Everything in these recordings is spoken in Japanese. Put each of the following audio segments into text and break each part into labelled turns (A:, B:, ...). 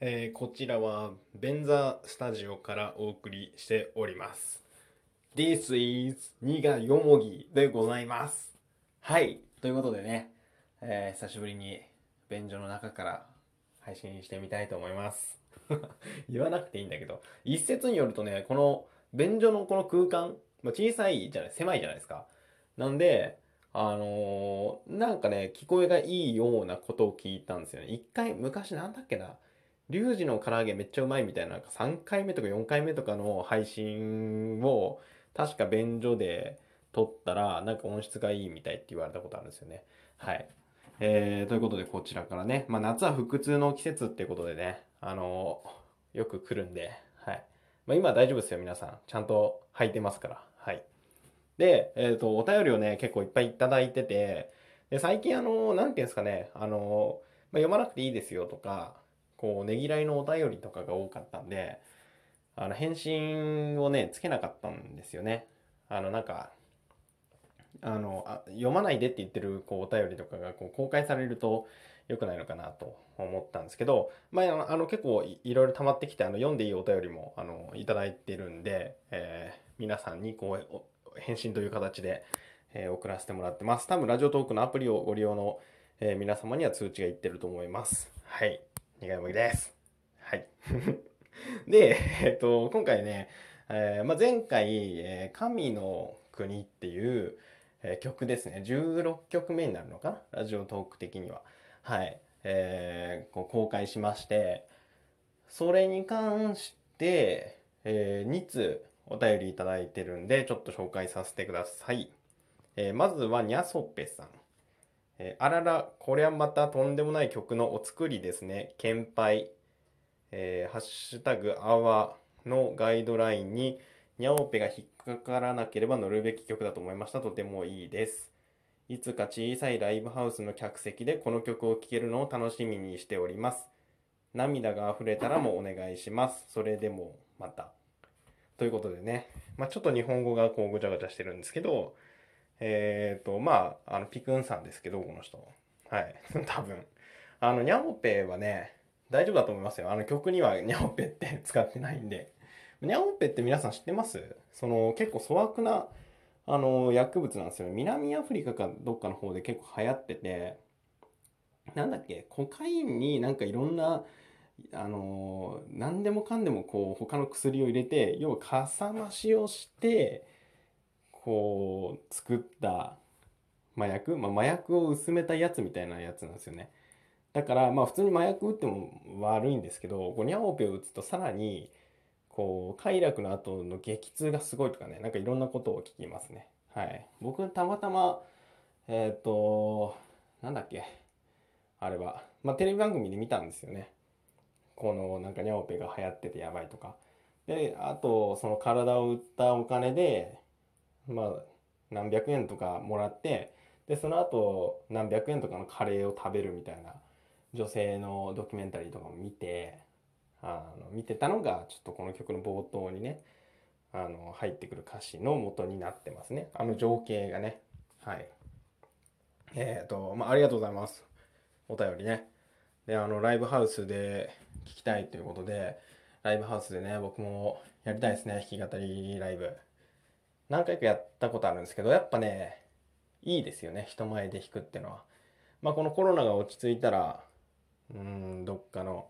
A: えーこちらはベンザスタジオからお送りしております。This is ニガヨモギでございます。はい。ということでね、えー久しぶりに便所の中から配信してみたいと思います。言わなくていいんだけど、一説によるとね、この便所のこの空間、まあ、小さいじゃない、狭いじゃないですか。なんで、あのーなんかね、聞こえがいいようなことを聞いたんですよね。一回、昔なんだっけな、リュウジの唐揚げめっちゃうまいみたいな、なんか3回目とか4回目とかの配信を、確か便所で撮ったら、なんか音質がいいみたいって言われたことあるんですよね。はい。えー、ということでこちらからね、まあ夏は腹痛の季節ってことでね、あのーよく来るんで、はい。まあ今大丈夫ですよ、皆さん。ちゃんと履いてますから。はい。で、えっ、と、お便りをね、結構いっぱいいただいてて、で、最近あの、なんていうんですかね、あの、まあ、読まなくていいですよとか、こう、ねぎらいのお便りとかが多かったんで、あの、返信をね、つけなかったんですよね。あの、なんか、あの、あ読まないでって言ってる、こう、お便りとかが、こう、公開されると良くないのかなと思ったんですけど、まあ、あの、結構いいろいろ溜まってきて、あの、読んでいいお便りも、あの、いただいてるんで、えー皆さんに、こう、返信という形で、えー送らせてもらってます。多分、ラジオトークのアプリをご利用の、えー皆様には通知がいってると思います。はい。苦いもぎです。はい。で、えっと、今回ね、えーまあ、前回、えー神の国っていう、えー曲ですね。16曲目になるのかな？ラジオトーク的には。はい。えーこう公開しまして、それに関して、え2通お便りいただいてるんで、ちょっと紹介させてください。えまずは、にゃそっぺさん。えーあらら、これはまたとんでもない曲のお作りですね。献杯。えーハッシュタグ、アワーのガイドラインに、にゃおぺが引っかからなければ乗るべき曲だと思いました。とてもいいです。いつか小さいライブハウスの客席でこの曲を聴けるのを楽しみにしております。涙が溢れたらもお願いします。それでもまた。ということでね、まあ、ちょっと日本語がこうぐちゃぐちゃしてるんですけど、えっ、と、まあ、あの、ピクンさんですけど、この人。はい。多分。あの、ニャオペはね、大丈夫だと思いますよ。あの曲にはニャオペって 使ってないんで。ニャオペって皆さん知ってます？その、結構粗悪な、あの、薬物なんですよ。南アフリカかどっかの方で結構流行ってて、なんだっけ、コカインになんかいろんな、あの何でもかんでもこう他の薬を入れて要はかさ増しをしてこう作った麻薬、まあ、麻薬を薄めたやつみたいなやつなんですよね。だからまあ普通に麻薬打っても悪いんですけどこうニャオペを打つとさらにこう快楽の後の激痛がすごいとかねなんかいろんなことを聞きますね。はい。僕たまたまえっ、となんだっけあれはまあテレビ番組で見たんですよね。このなんかニャオペが流行っててやばいとか。で、あと、その体を売ったお金で、まあ、何百円とかもらって、で、その後、何百円とかのカレーを食べるみたいな女性のドキュメンタリーとかも見て、あの、見てたのが、ちょっとこの曲の冒頭にね、あの、入ってくる歌詞の元になってますね。あの情景がね。はい。えっと、まあ、ありがとうございます。お便りね。で、あの、ライブハウスで聞きたいということで、ライブハウスでね、僕もやりたいですね、弾き語りライブ。何回かやったことあるんですけど、やっぱね、いいですよね、人前で弾くっていうのは。まあ、このコロナが落ち着いたら、うん、どっかの、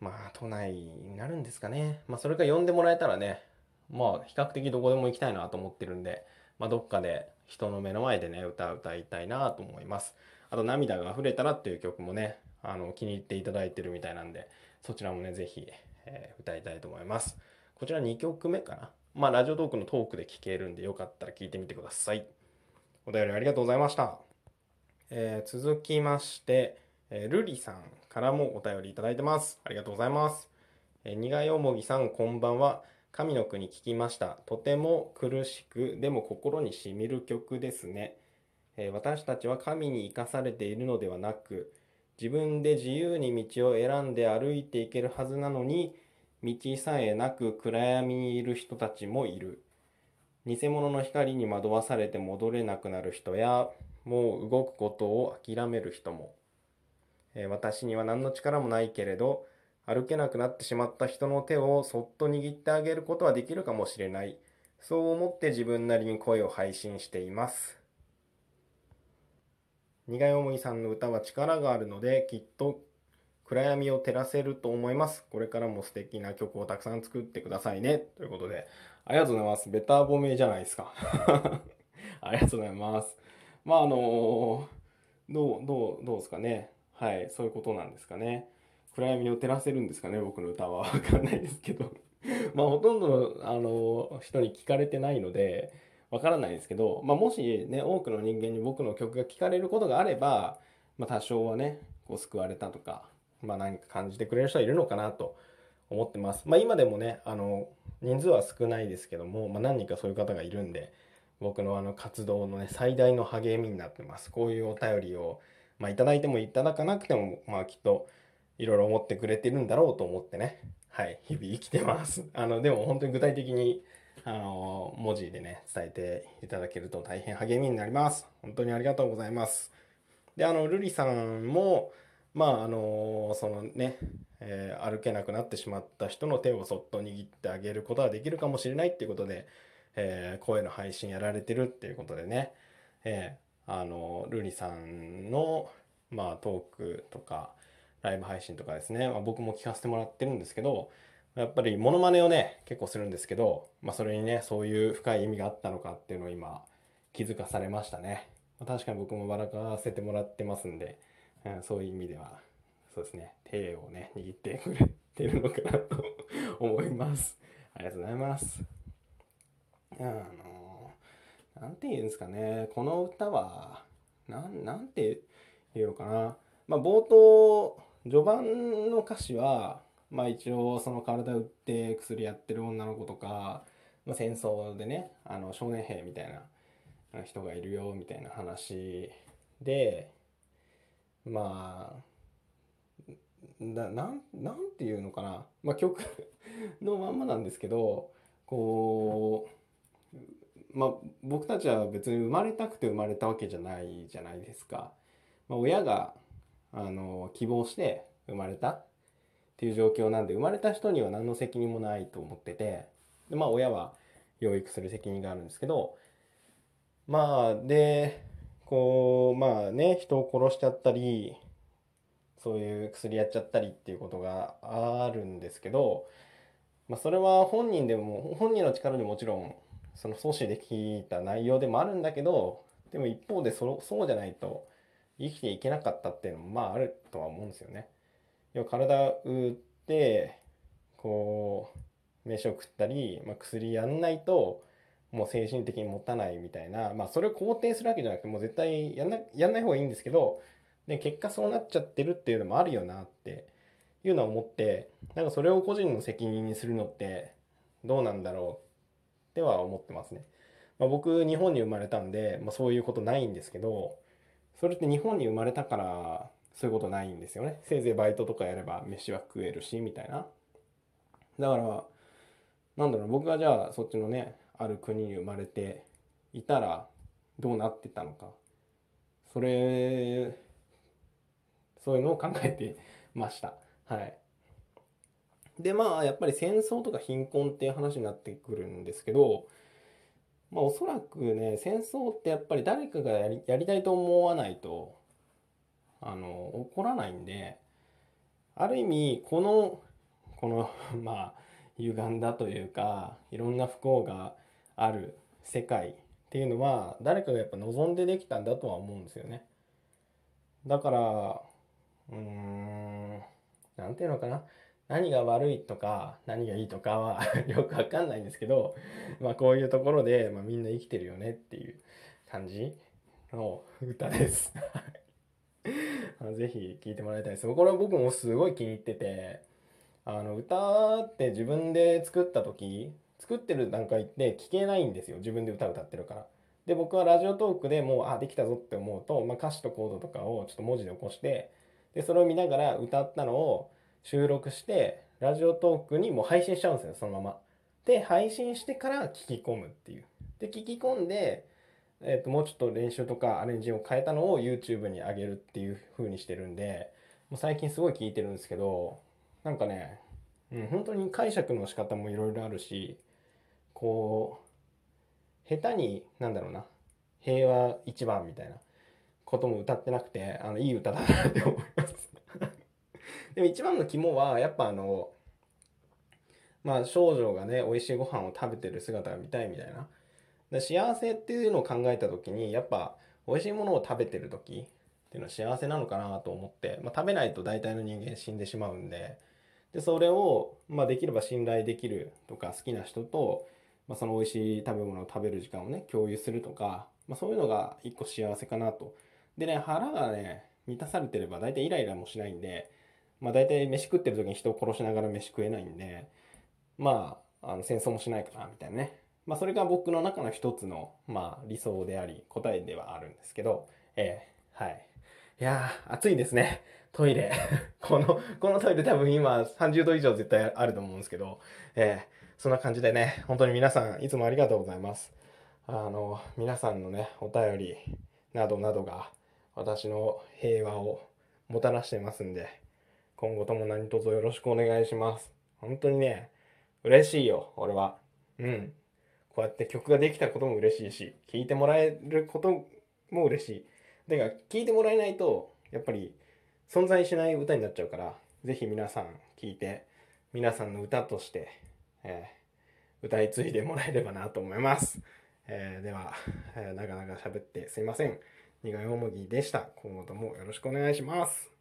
A: まあ、都内になるんですかね。まあ、それか呼んでもらえたらね、まあ、比較的どこでも行きたいなと思ってるんで、まあ、どっかで人の目の前でね、歌歌いたいなと思います。あと、涙が溢れたらっていう曲もね、あの、気に入っていただいてるみたいなんで、そちらもね、ぜひ、えー歌いたいと思います。こちら2曲目かな。まあ、ラジオトークのトークで聴けるんで、よかったら聴いてみてください。お便りありがとうございました。えー続きまして、えールリさんからもお便りいただいてます。ありがとうございます。えー、苦いおもぎさん、こんばんは。神の国聞きました。とても苦しく、でも心にしみる曲ですね。えー私たちは神に生かされているのではなく、自分で自由に道を選んで歩いていけるはずなのに、道さえなく暗闇にいる人たちもいる。偽物の光に惑わされて戻れなくなる人や、もう動くことを諦める人も。えー私には何の力もないけれど、歩けなくなってしまった人の手をそっと握ってあげることはできるかもしれない。そう思って自分なりに声を配信しています。苦い思いさんの歌は力があるので、きっと暗闇を照らせると思います。これからも素敵な曲をたくさん作ってくださいね。ということで、ありがとうございます。ベターボメじゃないですか。ありがとうございます。まあ、あのどう、どう、どうですかね。はい、そういうことなんですかね。暗闇を照らせるんですかね、僕の歌は。わかんないですけど。まあ、ほとんどの、あの人に聞かれてないので、わからないですけど、まあ、もしね、多くの人間に僕の曲が聴かれることがあれば、まあ、多少はね、こう救われたとか、まあ、何か感じてくれる人はいるのかなと思ってます。まあ、今でもね、あの、人数は少ないですけども、まあ、何人かそういう方がいるんで、僕のあの活動のね、最大の励みになってます。こういうお便りを、まあ、いただいてもいただかなくても、まあ、きっと、いろいろ思ってくれてるんだろうと思ってね、はい、日々生きてます。あの、でも本当に具体的に、あの、文字でね、伝えていただけると大変励みになります。本当にありがとうございます。で、あの、ルリさんも、まあ、あの、そのね、えー、歩けなくなってしまった人の手をそっと握ってあげることができるかもしれないっていうことで、えー、声の配信やられてるっていうことでね、えー、あの、ルリさんの、まあ、トークとか、ライブ配信とかですね、まあ、僕も聞かせてもらってるんですけど、やっぱりモノマネをね、結構するんですけど、まあそれにね、そういう深い意味があったのかっていうのを今気づかされましたね。まあ、確かに僕も笑かせてもらってますんで、うん、そういう意味では、そうですね、手をね、握ってくれてるのかなと思います。ありがとうございます。あの、なんて言うんですかね、この歌は、なん、なんて言うのかな。まあ冒頭、序盤の歌詞は、まあ一応その体打って薬やってる女の子とか、まあ、戦争でねあの少年兵みたいな人がいるよみたいな話でまあななんなんていうのかな、まあ、曲 のまんまなんですけどこうまあ僕たちは別に生まれたくて生まれたわけじゃないじゃないですか。まあ、親があの希望して生まれたっていう状況なんで生まれた人には何の責任もないと思っててでまあ親は養育する責任があるんですけどまあでこうまあね人を殺しちゃったりそういう薬やっちゃったりっていうことがあるんですけど、まあ、それは本人でも本人の力でもちろんその阻止できた内容でもあるんだけどでも一方でそそうじゃないと生きていけなかったっていうのもまああるとは思うんですよね。要は体打ってこう飯を食ったり、まあ、薬やんないともう精神的に持たないみたいな、まあ、それを肯定するわけじゃなくてもう絶対やんなやんない方がいいんですけどで結果そうなっちゃってるっていうのもあるよなっていうのは思ってなんかそれを個人の責任にするのってどうなんだろうっては思ってますね。まあ、僕日本に生まれたんで、まあ、そういうことないんですけどそれって日本に生まれたからそういうことないんですよね。せいぜいバイトとかやれば飯は食えるし、みたいな。だから、なんだろう、僕がじゃあそっちのね、ある国に生まれていたらどうなってたのか。それ、そういうのを考えてました。はい。で、まあ、やっぱり戦争とか貧困っていう話になってくるんですけど、まあおそらくね、戦争ってやっぱり誰かがやりやりたいと思わないとあの起こらないんである意味このこの まあ歪んだというかいろんな不幸がある世界っていうのは誰かがやっぱ望んでできたんだとは思うんですよね。だからうーん何ていうのかな何が悪いとか何がいいとかは よくわかんないんですけどまあこういうところで、まあ、みんな生きてるよねっていう感じの歌です。ぜひ聴いてもらいたいです。これは僕もすごい気に入ってて、あの、歌って自分で作った時、作ってる段階って聞けないんですよ。自分で歌歌ってるから。で、僕はラジオトークでもう、あ、できたぞって思うと、まあ、歌詞とコードとかをちょっと文字で起こして、で、それを見ながら歌ったのを収録して、ラジオトークにもう配信しちゃうんですよ、そのまま。で、配信してから聞き込むっていう。で、聞き込んで、えー、ともうちょっと練習とかアレンジを変えたのを YouTube に上げるっていう風にしてるんでもう最近すごい聞いてるんですけどなんかね、うん、本当に解釈の仕方もいろいろあるしこう下手になんだろうな平和一番みたいなことも歌ってなくてあのいい歌だなって思います。でも一番の肝はやっぱあのまあ少女がね美味しいご飯を食べてる姿が見たいみたいな。で幸せっていうのを考えた時にやっぱ美味しいものを食べてる時っていうのは幸せなのかなと思って、まあ、食べないと大体の人間死んでしまうんで。でそれを、まあ、できれば信頼できるとか好きな人と、まあ、その美味しい食べ物を食べる時間をね共有するとか、まあ、そういうのが一個幸せかなと。でね腹がね満たされてれば大体イライラもしないんでまあ大体飯食ってる時に人を殺しながら飯食えないんでまああの戦争もしないかなみたいなね。まあそれが僕の中の一つのまあ理想であり答えではあるんですけどえー、はい。いやー暑いですね。トイレ。このこのトイレ多分今30度以上絶対あると思うんですけどえー、そんな感じでね本当に皆さんいつもありがとうございます。あの皆さんのねお便りなどなどが私の平和をもたらしてますんで今後とも何卒よろしくお願いします。本当にね嬉しいよ俺は。うん。こうやって曲ができたことも嬉しいし聴いてもらえることも嬉しい。だから聴いてもらえないとやっぱり存在しない歌になっちゃうから是非皆さん聴いて皆さんの歌として、えー、歌い継いでもらえればなと思います、えー、では、えー、なかなか喋ってすいません。苦いおもぎでした。今後ともよろしくお願いします。